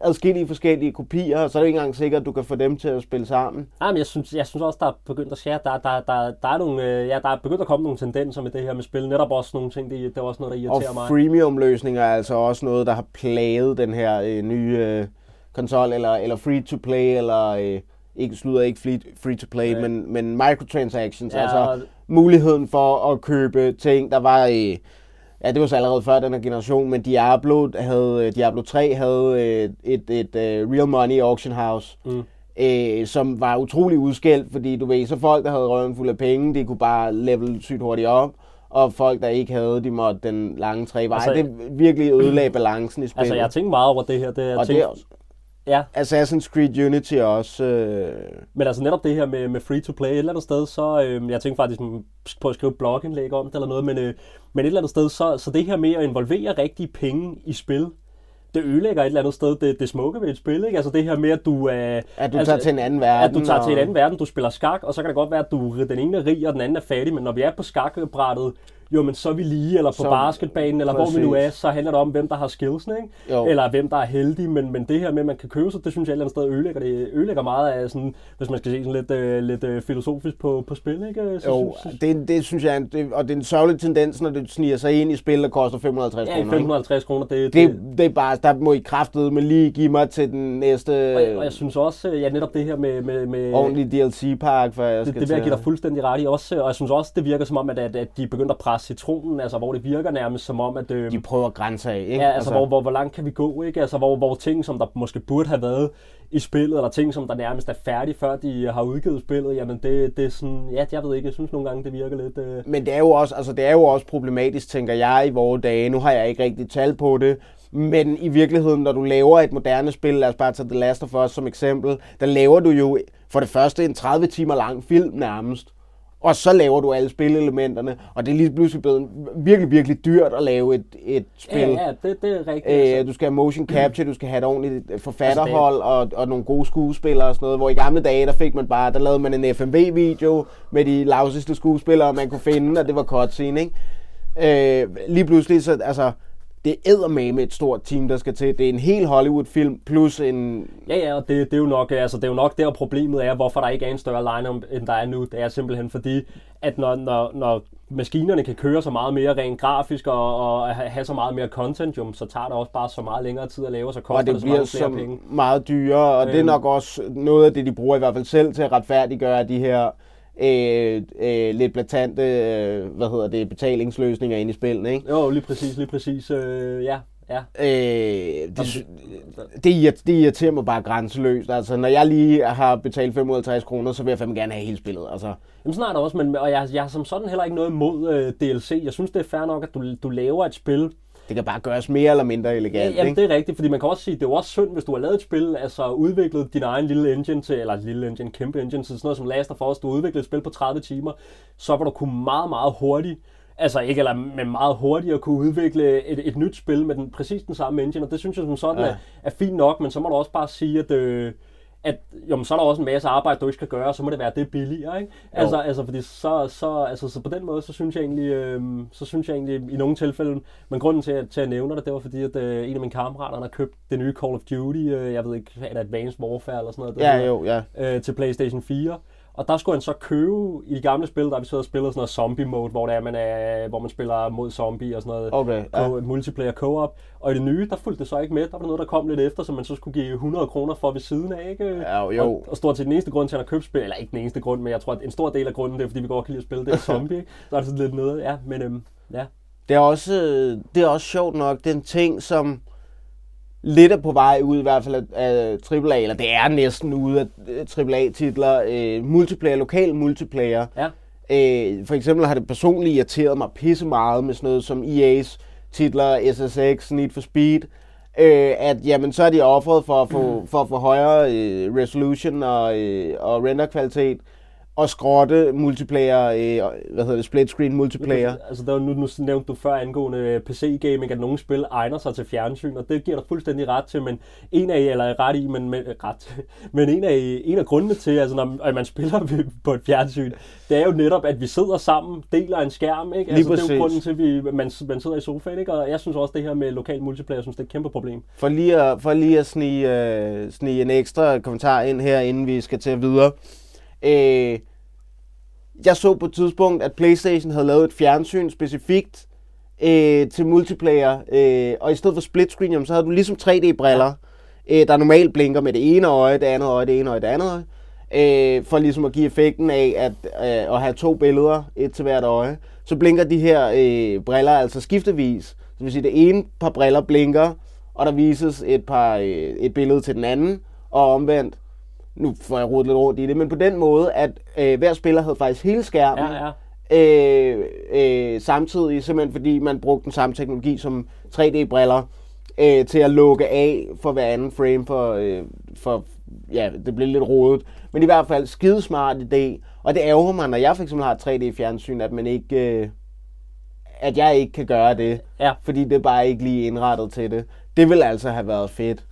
[SPEAKER 1] adskillige forskellige kopier, og så er det ikke engang sikkert, at du kan få dem til at spille sammen.
[SPEAKER 2] Nej, men jeg synes, jeg synes også, der er begyndt at skære. Der, der, der, der, er nogle, øh, ja, der er begyndt at komme nogle tendenser med det her med spil. Netop også nogle ting, det, det er også noget, der
[SPEAKER 1] Og
[SPEAKER 2] irriterer mig.
[SPEAKER 1] freemium-løsninger er altså også noget, der har plaget den her øh, nye øh, konsol, eller, eller free-to-play, eller øh, ikke slutter ikke free- free-to-play,
[SPEAKER 2] Nej.
[SPEAKER 1] men, men microtransactions,
[SPEAKER 2] Ja,
[SPEAKER 1] altså muligheden for at købe ting, der var i... Ja, det var så allerede før den her generation, men Diablo, havde, øh, Diablo 3 havde øh, et, et, et Real Money Auction House,
[SPEAKER 2] Mm.
[SPEAKER 1] øh, som var utrolig udskældt, fordi du ved, så folk, der havde røven fuld af penge, de kunne bare level sygt hurtigt op, og folk, der ikke havde, de måtte den lange tre veje.
[SPEAKER 2] Altså-
[SPEAKER 1] Altså, det virkelig ødelagde balancen i spillet.
[SPEAKER 2] Altså, jeg tænker meget over det her. Det, jeg
[SPEAKER 1] og det er også
[SPEAKER 2] Ja,
[SPEAKER 1] Assassin's Creed Unity også... Øh,
[SPEAKER 2] men altså netop det her med, med free-to-play et eller andet sted, så øh, jeg tænker faktisk på at skrive blogindlæg om det eller noget, men, øh, men et eller andet sted, så, så det her med at involvere rigtige penge i spil, det ødelægger et eller andet sted det, det smukke ved et spil, ikke? Altså det her med, at du... Øh,
[SPEAKER 1] at du
[SPEAKER 2] altså,
[SPEAKER 1] tager til en anden verden.
[SPEAKER 2] At du tager til en
[SPEAKER 1] og-
[SPEAKER 2] anden verden, du spiller skak, og så kan det godt være, at du, den ene er rig, og den anden er fattig, men når vi er på skakbrættet, jo, men så er vi lige, eller på
[SPEAKER 1] Så-
[SPEAKER 2] basketbanen, eller hvor vi nu er,
[SPEAKER 1] præcis.
[SPEAKER 2] så handler det om, hvem der har skillsene, ikke?
[SPEAKER 1] Jo.
[SPEAKER 2] Eller hvem der er heldig, men, men det her med, at man kan købe sig, det synes jeg et eller andet sted ødelægger, det ødelægger meget af sådan, hvis man skal se sådan lidt, øh, lidt øh, filosofisk på, på spil, ikke? Så
[SPEAKER 1] Jo,
[SPEAKER 2] synes,
[SPEAKER 1] det, det synes jeg, er en- det, og det er en sørgelig tendens, når det sniger sig ind i spil, der koster 550
[SPEAKER 2] ja,
[SPEAKER 1] kroner. ikke?
[SPEAKER 2] 550 kroner, det,
[SPEAKER 1] Det, det er bare, der må I kraftede med lige give mig til den næste
[SPEAKER 2] og, jeg, og jeg synes også, øh, ja, netop det her med, med, med
[SPEAKER 1] ordentlige DLC-pakke, for jeg
[SPEAKER 2] Det,
[SPEAKER 1] skal
[SPEAKER 2] det vil jeg give dig fuldstændig ret i også, og jeg synes også, det virker som om, at, at, at de er begyndt at presse citronen, altså hvor det virker nærmest som om, at... Øh,
[SPEAKER 1] De prøver grænser af, ikke?
[SPEAKER 2] Ja, altså, hvor, hvor, hvor langt kan vi gå, ikke? Altså, hvor, hvor ting, som der måske burde have været i spillet, eller ting, som der nærmest er færdige, før de har udgivet spillet, jamen det, det er sådan, ja, jeg ved ikke, jeg synes nogle gange, det virker lidt... Øh,
[SPEAKER 1] Men det er, jo også, altså det er jo også problematisk, tænker jeg, i vores dage. Nu har jeg ikke rigtig tal på det. Men i virkeligheden, når du laver et moderne spil, lad os bare tage The Last of Us som eksempel, der laver du jo for det første en 30 timer lang film nærmest. Og så laver du alle spilelementerne, og det er lige pludselig blevet virkelig, virkelig dyrt at lave et, et spil.
[SPEAKER 2] ja, ja, det, det er rigtigt. altså.
[SPEAKER 1] Øh, du skal have motion capture, du skal have et ordentligt forfatterhold og, og nogle gode skuespillere og sådan noget. Hvor i gamle dage, der fik man bare, der lavede man en FMV-video med de lavsigste skuespillere, man kunne finde, og det var cutscene, ikke? Øh, lige pludselig, så altså, det er med et stort team, der skal til. Det er en hel Hollywood-film, plus en...
[SPEAKER 2] Ja, ja, og det, det, er jo nok, altså, det er jo nok der problemet er, hvorfor der ikke er en større line end der er nu. Det er simpelthen fordi, at når, når, når maskinerne kan køre så meget mere rent grafisk og, og have så meget mere content, jo, så tager det også bare så meget længere tid at lave, og så koster
[SPEAKER 1] Og det
[SPEAKER 2] det så
[SPEAKER 1] bliver så
[SPEAKER 2] penge.
[SPEAKER 1] meget dyrere, og det er
[SPEAKER 2] Øhm.
[SPEAKER 1] nok også noget af det, de bruger i hvert fald selv til at retfærdiggøre de her øh, øh, lidt blatante, øh, hvad hedder det, betalingsløsninger ind i spillene, ikke?
[SPEAKER 2] Jo, lige præcis, lige præcis. Øh, ja, ja.
[SPEAKER 1] Øh, det, det, det irriterer mig bare grænseløst. Altså, når jeg lige har betalt 55 kroner, så vil jeg fandme gerne have hele spillet. Altså,
[SPEAKER 2] Jamen er det også, men, og jeg, jeg har som sådan heller ikke noget imod øh, DLC. Jeg synes, det er fair nok, at du, du laver et spil.
[SPEAKER 1] Det kan bare gøres mere eller mindre elegant,
[SPEAKER 2] Jamen,
[SPEAKER 1] ikke?
[SPEAKER 2] det er rigtigt, fordi man kan også sige, det er jo også synd, hvis du har lavet et spil, altså udviklet din egen lille engine til, eller lille engine, kæmpe engine, til sådan noget som Last of Us, du har udviklet et spil på 30 timer, så vil du kunne meget, meget hurtigt, altså ikke eller, men meget hurtigt at kunne udvikle et, et nyt spil med den, præcis den samme engine, og det synes jeg som sådan
[SPEAKER 1] Ja.
[SPEAKER 2] ja. er, er fint nok, men så må du også bare sige, at, øh, at jo, så er der også en masse arbejde, du ikke skal gøre, og så må det være det billigere, ikke? Altså, altså, fordi så, så, altså, så på den måde, så synes jeg egentlig, øh, så synes jeg egentlig i nogle tilfælde, men grunden til, at, til at nævne det, det var fordi, at øh, en af mine kammerater har købt det nye Call of Duty, øh, jeg ved ikke, er det Advanced Warfare eller sådan noget, det
[SPEAKER 1] Ja,
[SPEAKER 2] hedder,
[SPEAKER 1] jo, ja.
[SPEAKER 2] øh, til PlayStation 4. Og der skulle han så købe, i de gamle spil, der har vi så spillet sådan noget zombie mode, hvor, det er, man er, hvor man spiller mod zombie og sådan noget
[SPEAKER 1] Okay, ja.
[SPEAKER 2] co- multiplayer co-op. Og i det nye, der fulgte det så ikke med. Der var noget, der kom lidt efter, som man så skulle give 100 kroner for ved siden af, ikke?
[SPEAKER 1] Ja, jo.
[SPEAKER 2] Og, og stort set den eneste grund til, at han har købt spil, eller ikke den eneste grund, men jeg tror, at en stor del af grunden, det er, fordi vi godt kan lide at spille det er zombie, ikke? Så er det sådan lidt noget, ja, men øhm, ja.
[SPEAKER 1] Det er også, øh, det er også sjovt nok, den ting, som lidt er på vej ud, i hvert fald af, af AAA, eller det er næsten ude af øh, AAA-titler, øh, multiplayer, lokal multiplayer.
[SPEAKER 2] Ja.
[SPEAKER 1] Øh, for eksempel har det personligt irriteret mig pisse meget med sådan noget som EA's titler, SSX, Need for Speed, øh, at jamen, så er de offret for at få, for at få højere øh, resolution og, øh, og renderkvalitet, og skrotte multiplayer, øh, hvad hedder det, split screen multiplayer.
[SPEAKER 2] Altså, der var nu, nu nævnte du før angående PC-gaming, at nogle spil egner sig til fjernsyn, og det giver dig fuldstændig ret til, men en af, eller ret i, men, men ret, men en af, en af grundene til, altså, når, at man spiller på et fjernsyn, det er jo netop, at vi sidder sammen, deler en skærm, ikke? Altså, det er jo grunden til, at vi, man, man sidder i sofaen, ikke? Og jeg synes også, det her med lokal multiplayer, jeg synes, det er et kæmpe problem.
[SPEAKER 1] For lige at, for lige at snige, øh, snige en ekstra kommentar ind her, inden vi skal til videre. Øh, jeg så på et tidspunkt, at PlayStation havde lavet et fjernsyn specifikt øh, til multiplayer, øh, og i stedet for split screen, jamen, så havde du ligesom 3D-briller, øh, der normalt blinker med det ene øje, det andet øje, det ene øje, det andet øje, øh, for ligesom at give effekten af at, øh, at have to billeder, et til hvert øje. Så blinker de her øh, briller altså skiftevis. Så det vil sige, det ene par briller blinker, og der vises et, par, øh, et billede til den anden, og omvendt. Nu får jeg rodet lidt rundt i det, men på den måde, at øh, hver spiller havde faktisk hele skærmen,
[SPEAKER 2] Ja, ja.
[SPEAKER 1] øh, øh, samtidig, simpelthen fordi man brugte den samme teknologi som 3D-briller øh, til at lukke af for hver anden frame, for, øh, for ja, det blev lidt rodet. Men i hvert fald skidesmart idé, og det ærger mig, når jeg eksempel har et 3D-fjernsyn, at man ikke, øh, at jeg ikke kan gøre det,
[SPEAKER 2] Ja.
[SPEAKER 1] fordi det er bare ikke lige indrettet til det. Det ville altså have været fedt.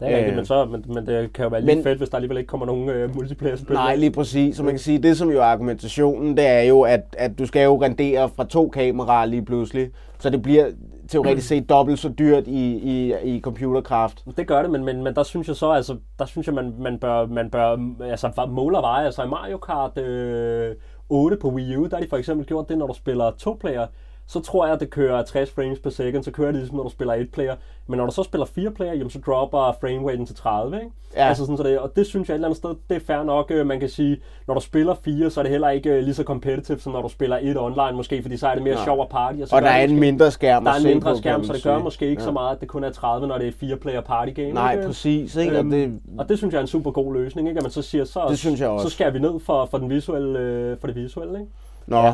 [SPEAKER 2] Det er rigtigt,
[SPEAKER 1] Øh.
[SPEAKER 2] men, så, men, men det kan jo være lige
[SPEAKER 1] Men-
[SPEAKER 2] fedt, hvis der alligevel ikke kommer nogen øh, multiplayer-spil.
[SPEAKER 1] Nej, lige præcis. Så man kan sige, det som jo er argumentationen, det er jo, at, at du skal jo rendere fra to kameraer lige pludselig. Så det bliver teoretisk set dobbelt så dyrt i, i, i computerkraft.
[SPEAKER 2] Det gør det, men, men, men der synes jeg så, altså, der synes jeg, man, man bør, man bør altså, måle og veje. Altså i Mario Kart øh, 8 på Wii U, der har de for eksempel gjort det, når du spiller to-player, så tror jeg, at det kører 60 frames per second, så kører det ligesom, når du spiller et player. Men når du så spiller fire player, jamen, så dropper frameraten til 30, ikke?
[SPEAKER 1] Ja.
[SPEAKER 2] Altså sådan, så det, og det synes jeg et eller andet sted, det er fair nok. øh, Man kan sige, når du spiller fire, så er det heller ikke øh, lige så competitive, som når du spiller et online måske, fordi så er det mere
[SPEAKER 1] Nej.
[SPEAKER 2] sjov og party. Og, så
[SPEAKER 1] Og der er en
[SPEAKER 2] måske-
[SPEAKER 1] mindre skærm
[SPEAKER 2] der
[SPEAKER 1] at
[SPEAKER 2] er en mindre skærm, så det gør måske ikke
[SPEAKER 1] Ja.
[SPEAKER 2] så meget, at det kun er 30, når det er fire player party game.
[SPEAKER 1] Nej,
[SPEAKER 2] ikke?
[SPEAKER 1] præcis. Ikke? Og
[SPEAKER 2] Øhm,
[SPEAKER 1] det,
[SPEAKER 2] og det synes jeg er en super god løsning, ikke? At man så siger, så,
[SPEAKER 1] Det synes jeg også.
[SPEAKER 2] så skærer vi ned for, for, den visuelle, øh, for det visuelle, ikke?
[SPEAKER 1] nå,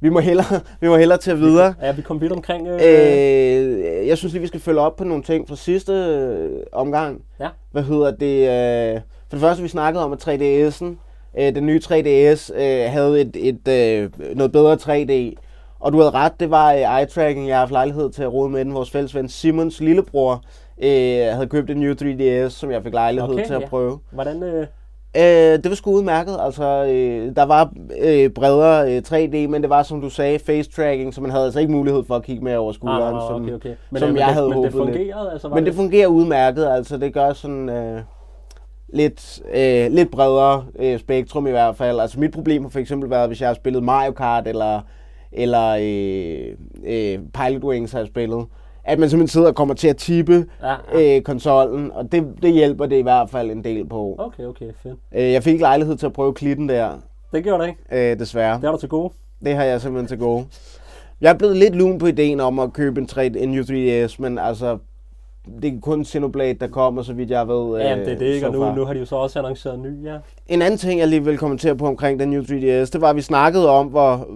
[SPEAKER 1] vi må hellere, vi må hellere til videre.
[SPEAKER 2] Ja, vi kom vidt omkring. Øh,
[SPEAKER 1] Øh, jeg synes lige, vi skal følge op på nogle ting fra sidste øh, omgang.
[SPEAKER 2] Ja.
[SPEAKER 1] Hvad hedder det? Øh, for det første, vi snakkede om, at 3DS'en, øh, den nye 3DS, øh, havde et, et, øh, noget bedre 3D. Og du havde ret, det var øh, eye-tracking. Jeg har haft lejlighed til at rode med den. Vores fælles ven Simons lillebror øh, havde købt en ny 3DS, som jeg fik lejlighed
[SPEAKER 2] Okay,
[SPEAKER 1] til at
[SPEAKER 2] ja.
[SPEAKER 1] prøve.
[SPEAKER 2] Hvordan, øh,
[SPEAKER 1] Øh, det var sgu udmærket. Altså, øh, der var øh, bredere øh, 3D, men det var, som du sagde, face tracking, så man havde altså ikke mulighed for at kigge med over skulderen,
[SPEAKER 2] ah,
[SPEAKER 1] som,
[SPEAKER 2] okay, okay.
[SPEAKER 1] som
[SPEAKER 2] øh,
[SPEAKER 1] jeg
[SPEAKER 2] det,
[SPEAKER 1] havde
[SPEAKER 2] men
[SPEAKER 1] håbet
[SPEAKER 2] det
[SPEAKER 1] lidt.
[SPEAKER 2] fungerede, altså? Var
[SPEAKER 1] Men det fungerer udmærket, altså det gør sådan øh, lidt, øh, lidt bredere øh, spektrum i hvert fald. Altså mit problem har for eksempel været, hvis jeg har spillet Mario Kart eller, eller øh, øh, Pilot Wings har jeg spillet, at man simpelthen sidder og kommer til at tippe
[SPEAKER 2] Ja, ja.
[SPEAKER 1] øh, konsollen, og det, det hjælper det i hvert fald en del på.
[SPEAKER 2] Okay, okay, fedt.
[SPEAKER 1] Øh, jeg fik ikke lejlighed til at prøve klitten der,
[SPEAKER 2] Det gjorde det ikke.
[SPEAKER 1] øh, desværre.
[SPEAKER 2] Det er du til gode.
[SPEAKER 1] Det har jeg simpelthen til gode. Jeg er blevet lidt lun på ideen om at købe en, 3, en New 3DS, men altså, det er kun Xenoblade, der kommer, så vidt jeg ved.
[SPEAKER 2] Ja, det er det ikke, og nu, nu har de jo så også annonceret en ny, ja.
[SPEAKER 1] En anden ting, jeg lige vil kommentere på omkring den New 3DS, det var, at vi snakkede om, hvor,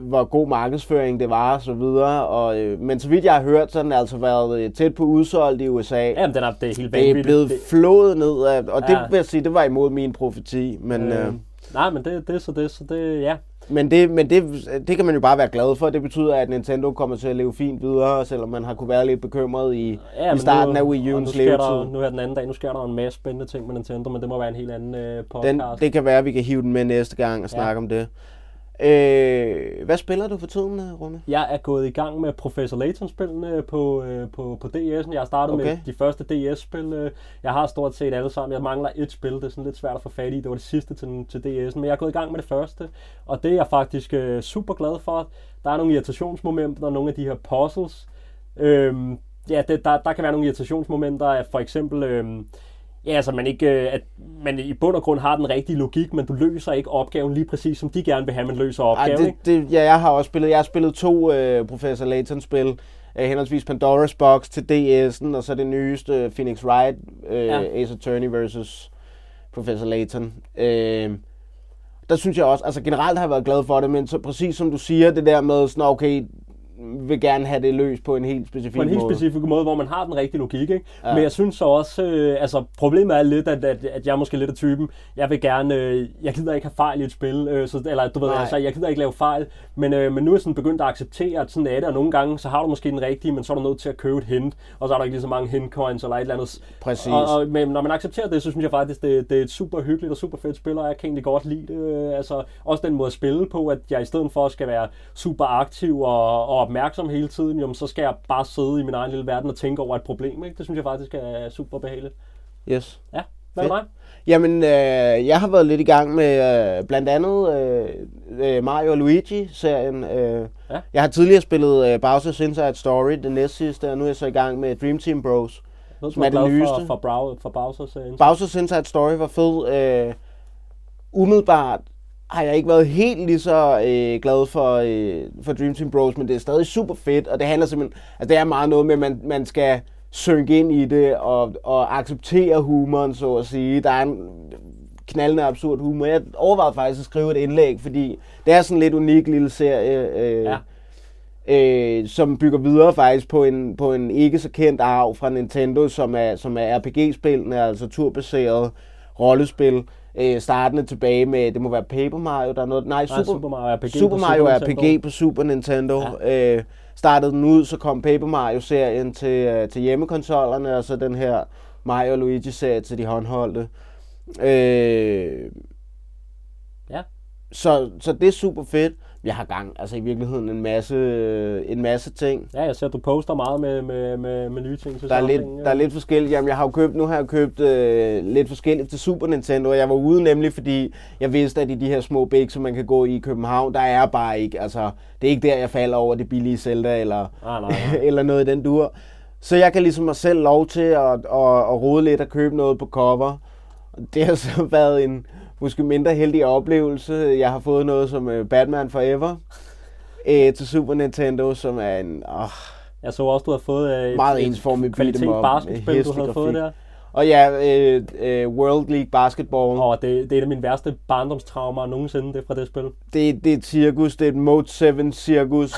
[SPEAKER 1] hvor god markedsføring det var og så videre. Og, øh, men så vidt jeg har hørt, så har den altså været øh, tæt på udsolgt i USA.
[SPEAKER 2] Jamen, den er, det er helt
[SPEAKER 1] det er
[SPEAKER 2] vanvittigt.
[SPEAKER 1] blevet
[SPEAKER 2] Det-
[SPEAKER 1] flået ned af, og det
[SPEAKER 2] Ja.
[SPEAKER 1] vil jeg sige, det var imod min profeti. Men øh,
[SPEAKER 2] Øh, nej, men det, det er så det, så det, ja.
[SPEAKER 1] Men, det, men det, det kan man jo bare være glad for. Det betyder, at Nintendo kommer til at leve fint videre, selvom man har kunne være lidt bekymret i,
[SPEAKER 2] Ja,
[SPEAKER 1] i starten
[SPEAKER 2] nu,
[SPEAKER 1] af Wii U'ens
[SPEAKER 2] sker der,
[SPEAKER 1] levetid.
[SPEAKER 2] nu er den anden dag, nu sker der en masse spændende ting med Nintendo, men det må være en helt anden øh, podcast.
[SPEAKER 1] Den, det kan være, at vi kan hive den med næste gang og snakke om det. Øh, hvad spiller du for tiden, øh, Rune?
[SPEAKER 2] Jeg er gået i gang med Professor Layton-spillene på, øh, på, på DS'en. Jeg har startet okay. Med de første DS-spil. øh. Jeg har stort set alle sammen. Jeg mangler et spil, det er sådan lidt svært at få fat i. Det var det sidste til, til DS'en, men jeg er gået i gang med det første. Og det er jeg faktisk øh, super glad for. Der er nogle irritationsmomenter, og nogle af de her puzzles. Øhm, ja, det, der, der kan være nogle irritationsmomenter, at for eksempel... Øhm, Ja, altså man ikke, øh, at man i bund og grund har den rigtige logik, men du løser ikke opgaven lige præcis, som de gerne vil have, man løser
[SPEAKER 1] Ej,
[SPEAKER 2] opgaven.
[SPEAKER 1] det,
[SPEAKER 2] ikke?
[SPEAKER 1] det, ja, jeg har også spillet, jeg har spillet to øh, Professor Layton-spil. Øh, henholdsvis Pandora's Box til DS'en, og så det nyeste øh, Phoenix Wright, øh,
[SPEAKER 2] ja.
[SPEAKER 1] Ace Attorney versus Professor Layton. Øh, der synes jeg også, altså generelt har jeg været glad for det, men så præcis som du siger, det der med sådan, okay, vil gerne have det løst på en helt specifik
[SPEAKER 2] på en helt
[SPEAKER 1] måde.
[SPEAKER 2] specifik måde, hvor man har den rigtige logik. Ikke? Ja. Men jeg synes så også, øh, altså problemet er lidt, at, at, at jeg måske lidt af typen, jeg vil gerne, øh, jeg gider ikke have fejl i et spil, øh, så, eller du ved,
[SPEAKER 1] Nej.
[SPEAKER 2] altså, jeg gider ikke lave fejl, men, øh, men nu er jeg sådan begyndt at acceptere, at sådan er det, og nogle gange, så har du måske den rigtige, men så er du nødt til at købe et hint, og så er der ikke lige så mange hint coins eller et eller andet.
[SPEAKER 1] Præcis.
[SPEAKER 2] Og, og, men når man accepterer det, så synes jeg faktisk, det, det er et super hyggeligt og super fedt spil, og jeg kan egentlig godt lide det. Øh, Altså, også den måde at spille på, at jeg i stedet for skal være super aktiv og, og opmærksom hele tiden, jo, så skal jeg bare sidde i min egen lille verden og tænke over et problem. Ikke? Det synes jeg faktisk er super behageligt.
[SPEAKER 1] Yes.
[SPEAKER 2] Ja, hvad med dig?
[SPEAKER 1] Jamen, øh, jeg har været lidt i gang med øh, blandt andet øh, øh, Mario og Luigi-serien. Øh,
[SPEAKER 2] Ja.
[SPEAKER 1] Jeg har tidligere spillet øh, Bowser's Inside Story, det næste sidste, og nu er jeg så i gang med Dream Team Bros.
[SPEAKER 2] Noget, som er
[SPEAKER 1] det
[SPEAKER 2] for,
[SPEAKER 1] nyeste?
[SPEAKER 2] for, Brow, for Bowser's uh,
[SPEAKER 1] Bowser's Inside Story var fed. Øh, umiddelbart har jeg ikke været helt lige så øh, glad for, øh, for Dream Team Bros, men det er stadig super fedt, og det handler simpelthen, altså det er meget noget med, at man, man skal synke ind i det og, og acceptere humoren, så at sige. Der er en knaldende absurd humor. Jeg overvejede faktisk at skrive et indlæg, fordi det er sådan en lidt unik lille serie, øh,
[SPEAKER 2] Ja.
[SPEAKER 1] øh, som bygger videre faktisk på en, på en ikke så kendt arv fra Nintendo, som er, som er RPG-spillene, altså turbaseret rollespil. Øh, startende tilbage med, det må være Paper Mario, der er noget, nej,
[SPEAKER 2] Nej, Super Mario RPG
[SPEAKER 1] Super
[SPEAKER 2] på
[SPEAKER 1] Mario
[SPEAKER 2] Super
[SPEAKER 1] RPG
[SPEAKER 2] Nintendo.
[SPEAKER 1] på Super Nintendo. Ja. Øh, startede den ud, så kom Paper Mario-serien til, øh, til hjemmekonsollerne, og så den her Mario og Luigi-serie til de håndholdte. Øh,
[SPEAKER 2] Ja.
[SPEAKER 1] så, så det er super fedt. Jeg har gang, altså i virkeligheden en masse, en masse ting.
[SPEAKER 2] Ja, jeg ser, du poster meget med, med, med, med nye ting til
[SPEAKER 1] Der er, lidt,
[SPEAKER 2] samlingen,
[SPEAKER 1] der er lidt forskelligt. Jamen, jeg har jo købt, nu har jeg købt øh, lidt forskelligt til Super Nintendo, og jeg var ude nemlig, fordi jeg vidste, at i de her små bæk, som man kan gå i i København, der er bare ikke, altså, det er ikke der, jeg falder over det billige Zelda, eller,
[SPEAKER 2] Ah, nej, nej.
[SPEAKER 1] eller noget i den dur. Så jeg kan ligesom mig selv lov til at, at, at rode lidt og købe noget på cover. Det har så været en måske mindre heldig oplevelse. Jeg har fået noget som øh, Batman Forever øh, til Super Nintendo, som er en... Åh,
[SPEAKER 2] Jeg så også, du har fået øh, et,
[SPEAKER 1] Meget
[SPEAKER 2] et
[SPEAKER 1] ensformig
[SPEAKER 2] kvalitet
[SPEAKER 1] med
[SPEAKER 2] basketspil, du havde fået der.
[SPEAKER 1] Og ja, øh, øh, World League Basketball.
[SPEAKER 2] Og det, det er et af mine værste barndomstraumer nogensinde, det fra det spil.
[SPEAKER 1] Det, det er et cirkus, det er et Mode 7 cirkus.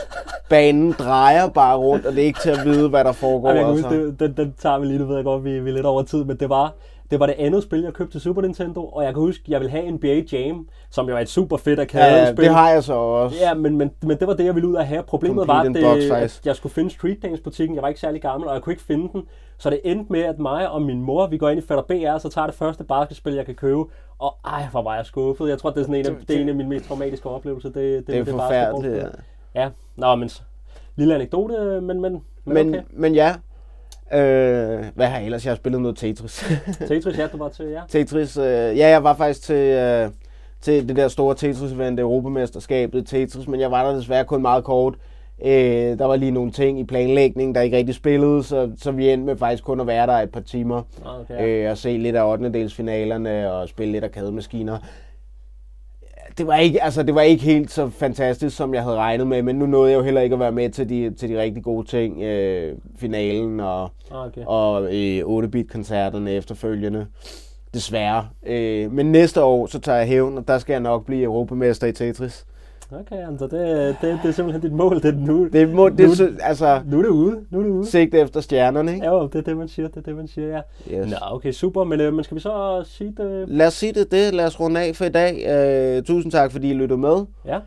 [SPEAKER 1] Banen drejer bare rundt, og det er ikke til at vide, hvad der foregår.
[SPEAKER 2] Ej, jeg kan huske, det, den, den tager vi lige, nu ved jeg godt, vi, vi er lidt over tid, men det var, det var det andet spil, jeg købte til Super Nintendo, og jeg kan huske, jeg ville have NBA Jam, som jo er et super fedt arcade-spil.
[SPEAKER 1] Ja, det har jeg så også.
[SPEAKER 2] Ja, men, men, men det var det, jeg ville ud af have. Problemet
[SPEAKER 1] Complete
[SPEAKER 2] var, det,
[SPEAKER 1] size.
[SPEAKER 2] at jeg skulle finde Street Dance-butikken. Jeg var ikke særlig gammel, og jeg kunne ikke finde den. Så det endte med, at mig og min mor, vi går ind i Fatter BR, og så tager det første basketspil, jeg kan købe. Og ej, hvor var jeg skuffet. Jeg tror, det er sådan en af,
[SPEAKER 1] Det-
[SPEAKER 2] det er en af mine mest traumatiske oplevelser. Det, det,
[SPEAKER 1] Det er
[SPEAKER 2] med
[SPEAKER 1] forfærdeligt. Ja.
[SPEAKER 2] Ja, nå, men lille anekdote, men, men, men,
[SPEAKER 1] Men,
[SPEAKER 2] okay.
[SPEAKER 1] men ja, øh, hvad har jeg ellers? Jeg har spillet noget Tetris.
[SPEAKER 2] Tetris, ja, du var til, ja.
[SPEAKER 1] Tetris, øh, ja, jeg var faktisk til, øh, til det der store Tetris-event, Europamesterskabet Tetris, men jeg var der desværre kun meget kort. Øh, der var lige nogle ting i planlægningen, der ikke rigtig spillede, så, så vi endte med faktisk kun at være der et par timer.
[SPEAKER 2] Nå, okay.
[SPEAKER 1] Øh, og se lidt af 8. finalerne og spille lidt arkademaskiner. Det var, ikke, altså, det var ikke helt så fantastisk, som jeg havde regnet med, men nu nåede jeg jo heller ikke at være med til de, til de rigtig gode ting. Øh, finalen og,
[SPEAKER 2] Ah, okay.
[SPEAKER 1] og øh, 8-bit-koncerterne efterfølgende. Desværre. Øh, men næste år, så tager jeg hævn, og der skal jeg nok blive europamester i Tetris.
[SPEAKER 2] Okay, altså det, det, det er simpelthen dit mål. Det er nu,
[SPEAKER 1] Det må, det,
[SPEAKER 2] Nu-
[SPEAKER 1] er så- altså,
[SPEAKER 2] nu er det ude. Nu er det ude.
[SPEAKER 1] sigt efter stjernerne, ikke?
[SPEAKER 2] Ja, jo, det er det, man siger. Det er det, man siger, ja.
[SPEAKER 1] Yes.
[SPEAKER 2] Nå, okay, super. Men, øh, men skal vi så sige det?
[SPEAKER 1] Lad os sige det, det. Lad os runde af for i dag. Øh, tusind tak, fordi I lyttede med.
[SPEAKER 2] Ja.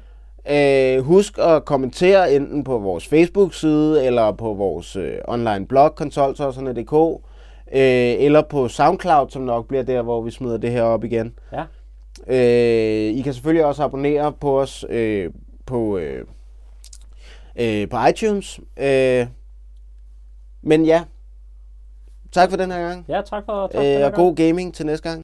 [SPEAKER 1] Øh, husk at kommentere enten på vores Facebook-side, eller på vores øh, online blog, konsoltosserne.dk, øh, eller på SoundCloud, som nok bliver der, hvor vi smider det her op igen.
[SPEAKER 2] Ja.
[SPEAKER 1] Øh, I kan selvfølgelig også abonnere på os øh, på, øh, øh, på iTunes. Øh, men ja, tak for den her gang.
[SPEAKER 2] Ja, tak for, tak for
[SPEAKER 1] Øh,
[SPEAKER 2] den her
[SPEAKER 1] og god gaming til næste gang.